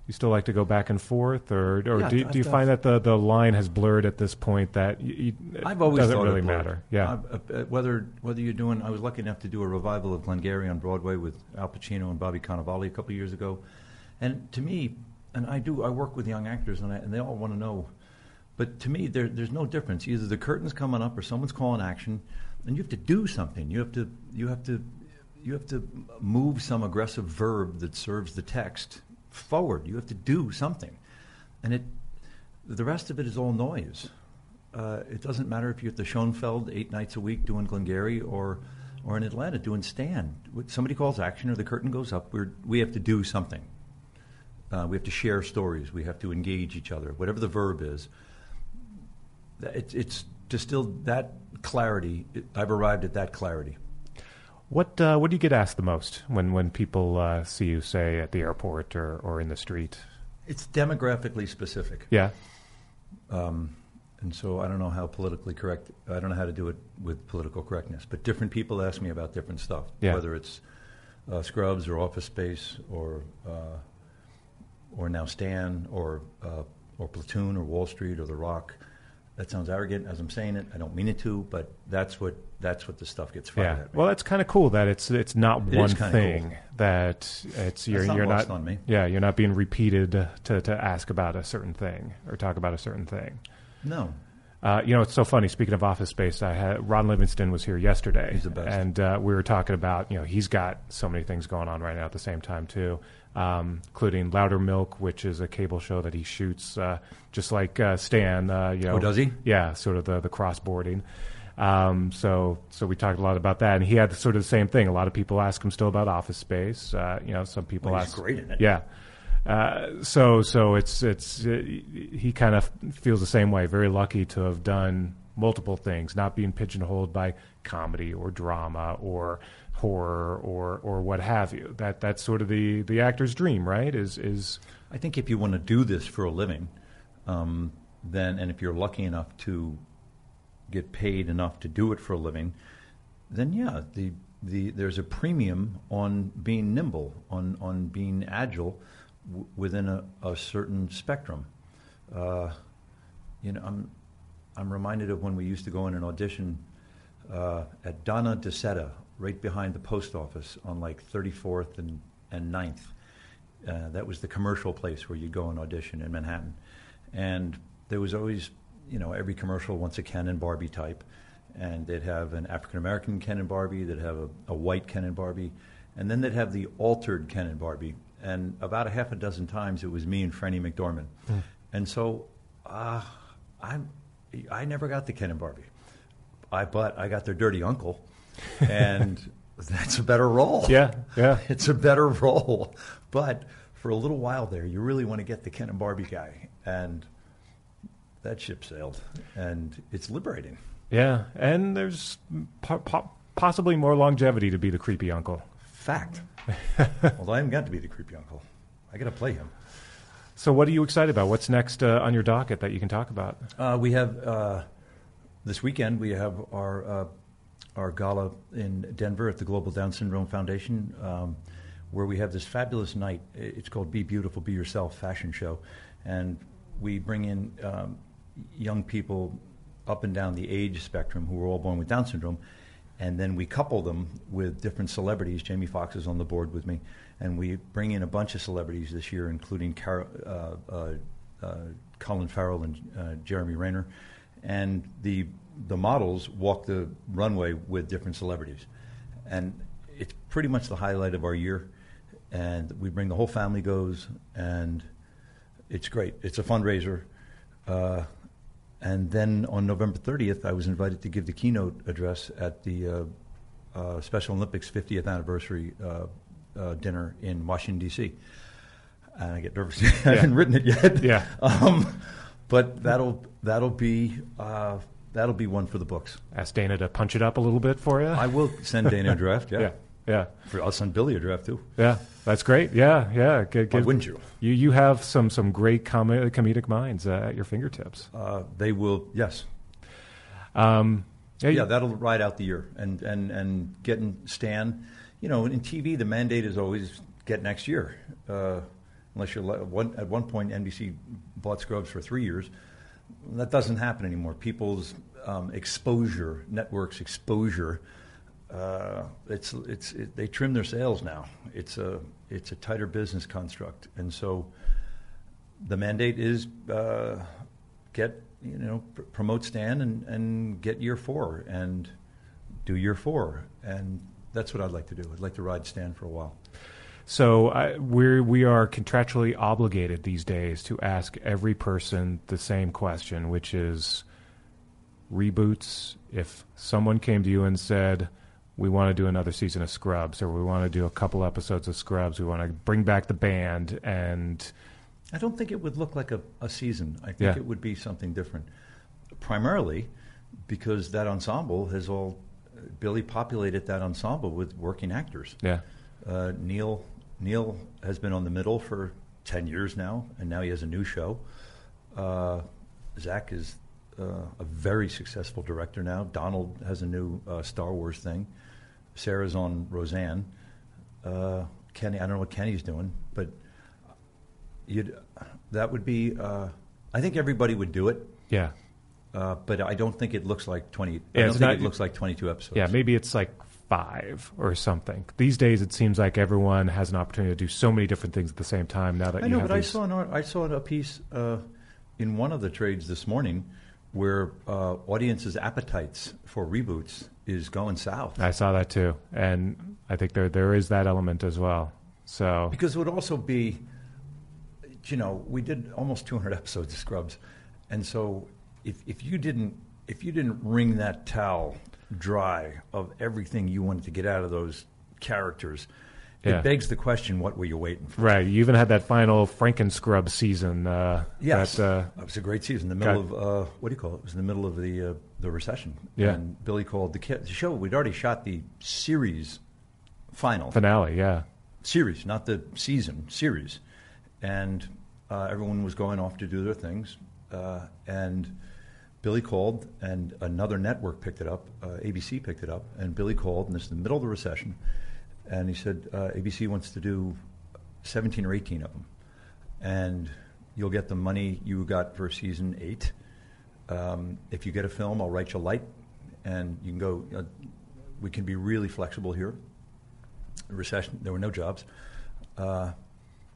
you still like to go back and forth, or or Yeah, do, do you I've- find that the, the line has blurred at this point that you, you, it I've always doesn't really it matter? Yeah, Uh, uh, whether whether you're doing, I was lucky enough to do a revival of Glengarry on Broadway with Al Pacino and Bobby Cannavale a couple of years ago, and to me, and I do, I work with young actors, and, I, and they all want to know. But to me, there, there's no difference. Either the curtain's coming up, or someone's calling action, and you have to do something. You have to, you have to, you have to move some aggressive verb that serves the text forward. You have to do something, and it, the rest of it is all noise. Uh, it doesn't matter if you're at the Schoenfeld eight nights a week doing Glengarry or, or in Atlanta doing Stan. Somebody calls action or the curtain goes up. We're, we have to do something. Uh, we have to share stories. We have to engage each other. Whatever the verb is, That- it's, distilled that clarity. It, I've arrived at that clarity. what uh, what do you get asked the most when when people uh, see you, say at the airport or, or in the street? It's demographically specific. Yeah, Um, and so I don't know how politically correct. I don't know how to do it with political correctness. But different people ask me about different stuff, Yeah. whether it's uh, Scrubs or Office Space or uh, or now Stan or uh, or Platoon or Wall Street or The Rock. That sounds arrogant as I'm saying it. I don't mean it to, but that's what that's what the stuff gets fired Yeah. at. me. Well, that's kind of cool that it's it's not It one thing cool. that it's you're not you're not on me. yeah you're not being repeated to to ask about a certain thing or talk about a certain thing. no, Uh, you know, it's so funny. Speaking of Office Space, I had Ron Livingston was here yesterday. He's the best. and uh, we were talking about you know he's got so many things going on right now at the same time too, um, including Loudermilk, which is a cable show that he shoots uh, just like uh, Stan. Uh, you know, Oh, does he? Yeah, sort of the the crossboarding. Um, so so we talked a lot about that, and he had sort of the same thing. A lot of people ask him still about Office Space. Uh, you know, some people Well, he's ask. great in it. Yeah. Uh, so so it's it's uh, he kind of feels the same way. Very lucky to have done multiple things, not being pigeonholed by comedy or drama or horror or or what have you. That that's sort of the the actor's dream, right? Is is I think if you want to do this for a living, um, then and if you're lucky enough to get paid enough to do it for a living, then yeah, the the there's a premium on being nimble, on on being agile w- within a, a certain spectrum. Uh, you know, I'm I'm reminded of when we used to go in an audition uh, at Donna DeSeta, right behind the post office on like 34th and, and 9th. Uh, that was the commercial place where you'd go and audition in Manhattan. And there was always, you know, every commercial wants a Ken and Barbie type. And they'd have an African American Ken and Barbie, they'd have a, a white Ken and Barbie, and then they'd have the altered Ken and Barbie. And about a half a dozen times it was me and Franny McDormand. And so uh, I'm, I never got the Ken and Barbie. I but I got their dirty uncle, and that's a better role. yeah yeah it's a better role. But for a little while there, you really want to get the Ken and Barbie guy, and that ship sailed, and it's liberating. yeah. And there's po- po- possibly more longevity to be the creepy uncle. Fact. Although I haven't got to be the creepy uncle, I got to play him. So what are you excited about? What's next uh, on your docket that you can talk about? Uh, we have uh, this weekend. We have our uh, our gala in Denver at the Global Down Syndrome Foundation, um, where we have this fabulous night. It's called "Be Beautiful, Be Yourself" fashion show, and we bring in um, young people up and down the age spectrum who were all born with Down syndrome, and then we couple them with different celebrities. Jamie Foxx is on the board with me, and we bring in a bunch of celebrities this year, including Car- uh, uh, uh, Colin Farrell and uh, Jeremy Renner, and the the models walk the runway with different celebrities, and it's pretty much the highlight of our year. And we bring the whole family goes, and it's great. It's a fundraiser. Uh, and then on November 30th, I was invited to give the keynote address at the uh, uh, Special Olympics 50th anniversary uh, uh, dinner in Washington, D.C. And I get nervous. I haven't written it yet. Yeah. Um, but that'll that'll be uh, that'll be one for the books. Ask Dana to punch it up a little bit for you. I will send Dana a draft. Yeah. yeah, yeah, For, I'll send Billy a draft too. yeah. That's great. Yeah, yeah. Good, Why wouldn't you? You you have some some great com- comedic minds uh, at your fingertips. Uh, they will. Yes. Um, yeah, Yeah, that'll ride out the year. And, and, and getting Stan, you know, in TV, the mandate is always get next year. Uh, unless you're one, at one point, NBC bought Scrubs for three years. That doesn't happen anymore. People's um, exposure, networks' exposure, uh, it's, it's, it, they trim their sails now. It's a, it's a tighter business construct. And so the mandate is uh, get you know pr- promote Stan and, and get year four and do year four and that's what I'd like to do. I'd like to ride Stan for a while. So I, we're we are contractually obligated these days to ask every person the same question, which is reboots. If someone came to you and said, "We want to do another season of Scrubs," or "We want to do a couple episodes of Scrubs," we want to bring back the band, and I don't think it would look like a, a season. I think Yeah. it would be something different. Primarily because that ensemble has all Billy populated that ensemble with working actors. yeah, Uh, Neil Neil has been on the middle for ten years now, and now he has a new show. Uh, Zach is uh, a very successful director now. Donald has a new uh, Star Wars thing. Sarah's on Roseanne. Uh, Kenny, I don't know what Kenny's doing, but you'd, that would be. Uh, I think everybody would do it. yeah, uh, but I don't think it looks like twenty. I Yeah, don't think not- it looks like twenty-two episodes. Yeah, maybe it's like five or something. These days, it seems like everyone has an opportunity to do so many different things at the same time. Now that I you know, but I saw an art, I saw a piece uh, in one of the trades this morning where uh, audiences' appetites for reboots is going south. I saw that too, and I think there there is that element as well. So Because it would also be, you know, we did almost 200 episodes of Scrubs, and so if if you didn't if you didn't wring that towel dry of everything you wanted to get out of those characters, Yeah. it begs the question: What were you waiting for? right, you even had that final Frankenscrub season. Uh, Yes, that, uh, it was a great season. In the middle got- of uh, what do you call it? It was in the middle of the uh, the recession. Yeah. and Billy called the, the show. We'd already shot the series final finale. Yeah, series, not the season series, and uh, everyone was going off to do their things, uh, and Billy called, and another network picked it up. Uh, ABC picked it up, and Billy called, and this is the middle of the recession, and he said uh, ABC wants to do seventeen or eighteen of them, and you'll get the money you got for season eight. Um, if you get a film, I'll write you a light, and you can go. Uh, we can be really flexible here The recession. There were no jobs. Uh,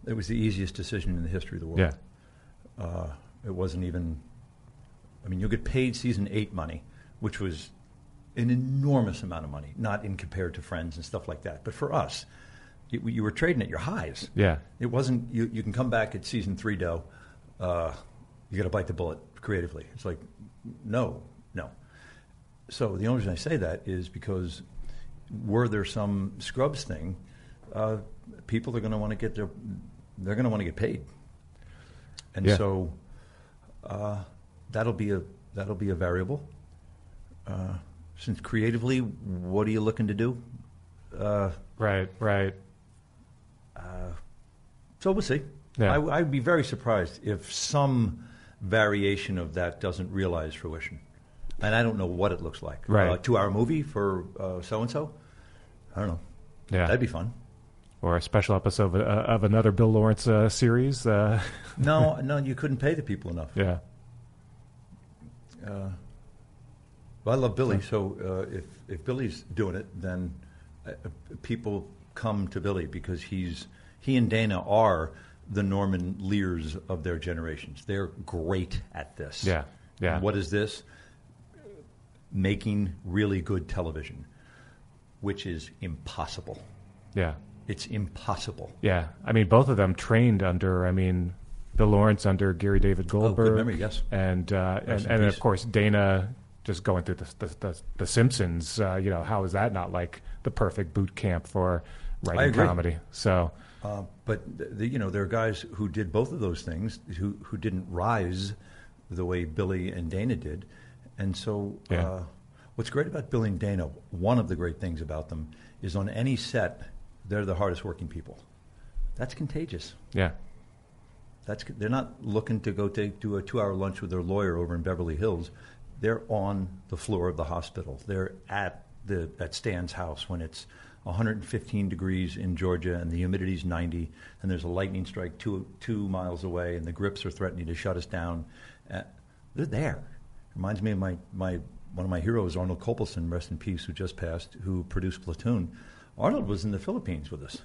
it was the easiest decision in the history of the world. yeah, Uh, it wasn't even. I mean, you'll get paid season eight money, which was an enormous amount of money, not in compared to Friends and stuff like that. But for us, you, you were trading at your highs. yeah, It wasn't. You, you can come back at season three, dough. Uh, you got to bite the bullet creatively. It's like, no, no. So the only reason I say that is because were there some Scrubs thing, uh, people are going to want to get their, they're going to want to get paid, and Yeah. so uh, that'll be a that'll be a variable. Uh, since creatively, what are you looking to do? Uh, right, right. So we'll see. Yeah. I, I'd be very surprised if some variation of that doesn't realize fruition. And I don't know what it looks like. Right. A two hour movie for so and so? I don't know. Yeah, That'd be fun. or a special episode of, uh, of another Bill Lawrence uh, series. Uh, No, no, you couldn't pay the people enough. yeah, Well, I love Billy, so uh, if, if Billy's doing it, then uh, uh, people come to Billy because he's he and Dana are the Norman Lears of their generations. They're great at this. Yeah, yeah. And what is this? Making really good television, which is impossible. yeah, It's impossible. yeah. I mean, both of them trained under. I mean, Bill Lawrence under Gary David Goldberg. Oh, good memory, yes. and uh, and, and of course Dana just going through the the, the, the Simpsons. Uh, you know, how is that not like the perfect boot camp for writing comedy? So Uh, but th- the, you know, there are guys who did both of those things who who didn't rise the way Billy and Dana did, and so Yeah. uh, what's great about Billy and Dana, one of the great things about them is on any set, they're the hardest working people. That's contagious. yeah, That's they're not looking to go take do a two hour lunch with their lawyer over in Beverly Hills. They're on the floor of the hospital. They're at the at Stan's house when it's 115 degrees in Georgia and the humidity's 90, and there's a lightning strike two two miles away, and the grips are threatening to shut us down. Uh, they're there. Reminds me of my my one of my heroes, Arnold Kopelson, rest in peace, who just passed, who produced Platoon. Arnold was in the Philippines with us.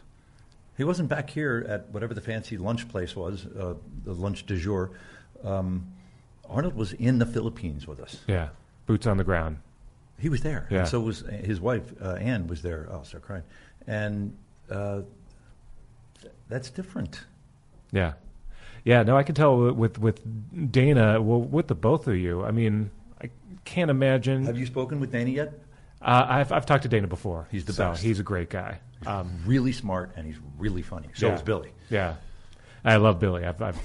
He wasn't back here at whatever the fancy lunch place was, uh, the lunch du jour. Um, Arnold was in the Philippines with us. yeah. Boots on the ground. He was there. Yeah. And so was his wife, uh, Anne, was there. Oh, I'll start crying. And uh, th- that's different. Yeah, yeah. No, I can tell with with Dana. Well, with the both of you. I mean, I can't imagine. Have you spoken with Dana yet? Uh, I've I've talked to Dana before. He's the so best. He's a great guy. Um, Really smart, and he's really funny. So yeah. is Billy. Yeah, I love Billy. I've, I've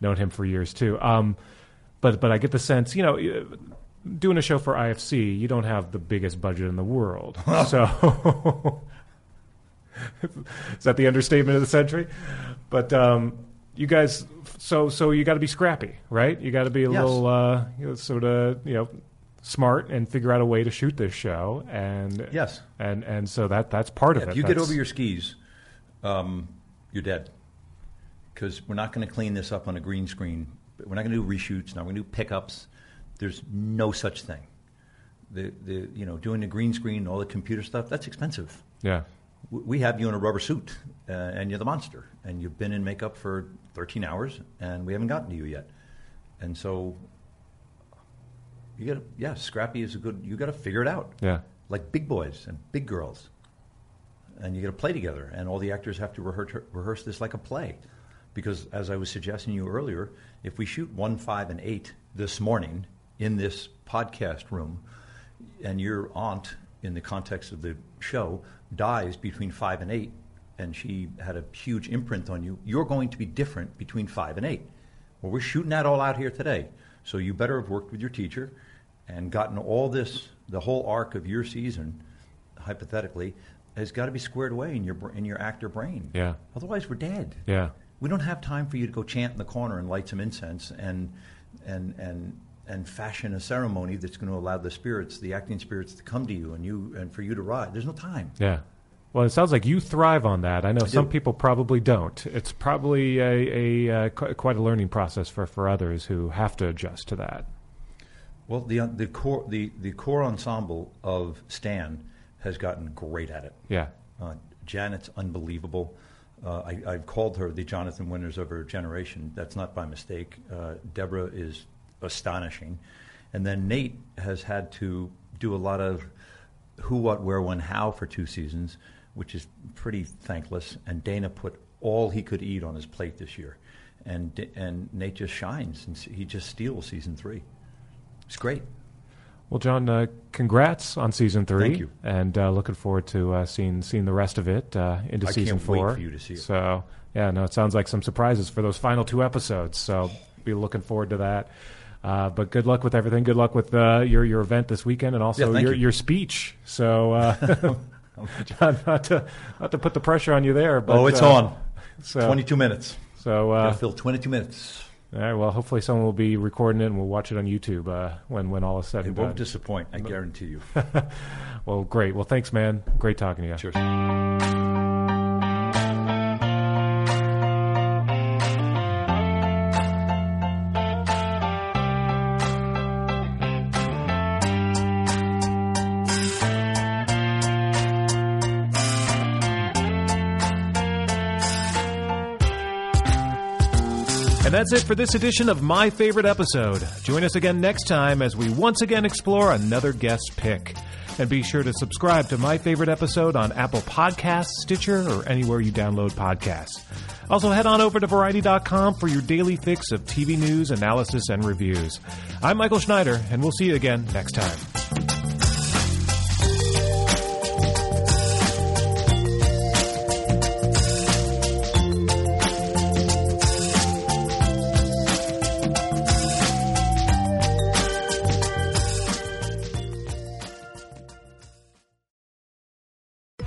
known him for years too. Um, but but I get the sense, you know, doing a show for IFC, you don't have the biggest budget in the world. so is that the understatement of the century? But um, you guys, so so you got to be scrappy, right? You got to be a Yes. little uh, you know, sort of you know smart and figure out a way to shoot this show. And Yes. and and so that that's part of Yeah, it. if you get over your skis, um, you're dead. Because we're not going to clean this up on a green screen. We're not going to do reshoots. Not going to do pickups. There's no such thing. The, the, you know, doing the green screen, and all the computer stuff, that's expensive. Yeah. We have you in a rubber suit, uh, and you're the monster, and you've been in makeup for 13 hours, and we haven't gotten to you yet. And so, you got to, yeah, Scrappy is a good, you got to figure it out. Yeah. Like big boys and big girls. And you got to play together, and all the actors have to rehearse, rehearse this like a play. Because, as I was suggesting to you earlier, if we shoot one, five, and eight this morning in this podcast room, and your aunt, in the context of the show, dies between five and eight, and she had a huge imprint on you, you're going to be different between five and eight. Well, we're shooting that all out here today. So you better have worked with your teacher and gotten all this, the whole arc of your season, hypothetically, has got to be squared away in your in your actor brain. Yeah. Otherwise, we're dead. Yeah. We don't have time for you to go chant in the corner and light some incense and and and and fashion a ceremony that's going to allow the spirits, the acting spirits, to come to you and you and for you to ride. There's no time. Yeah. Well, it sounds like you thrive on that. I know some do. people probably don't. It's probably a, a uh, qu- quite a learning process for, for others who have to adjust to that. Well, the the core the, the core ensemble of Stan has gotten great at it. Yeah. Uh, Janet's unbelievable. Uh, I, I've called her the Jonathan Winters of her generation. That's not by mistake. Uh, Deborah is astonishing. And then Nate has had to do a lot of who, what, where, when, how for two seasons, which is pretty thankless. And Dana put all he could eat on his plate this year. And, and Nate just shines, and he just steals season three. It's great. Well, John, uh, congrats on season three. Thank you. And uh, looking forward to uh, seeing seeing the rest of it uh, into I season four. for you to see it. So, yeah, no, it sounds like some surprises for those final two episodes. So, be looking forward to that. Uh, but good luck with everything. Good luck with uh, your your event this weekend, and also Yeah, your you. your speech. So, uh, John, not to not to put the pressure on you there, but oh, it's on. So, 22 minutes. So, uh, fill 22 minutes. All right. Well, hopefully, someone will be recording it, and we'll watch it on YouTube uh, when when all is said It and won't disappoint, I guarantee you. well, great. Well, thanks, man. Great talking to you. Cheers. That's it for this edition of My Favorite Episode. Join us again next time as we once again explore another guest pick. And be sure to subscribe to My Favorite Episode on Apple Podcasts, Stitcher, or anywhere you download podcasts. Also, head on over to Variety.com for your daily fix of TV news, analysis, and reviews. I'm Michael Schneider, and we'll see you again next time.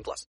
18 plus.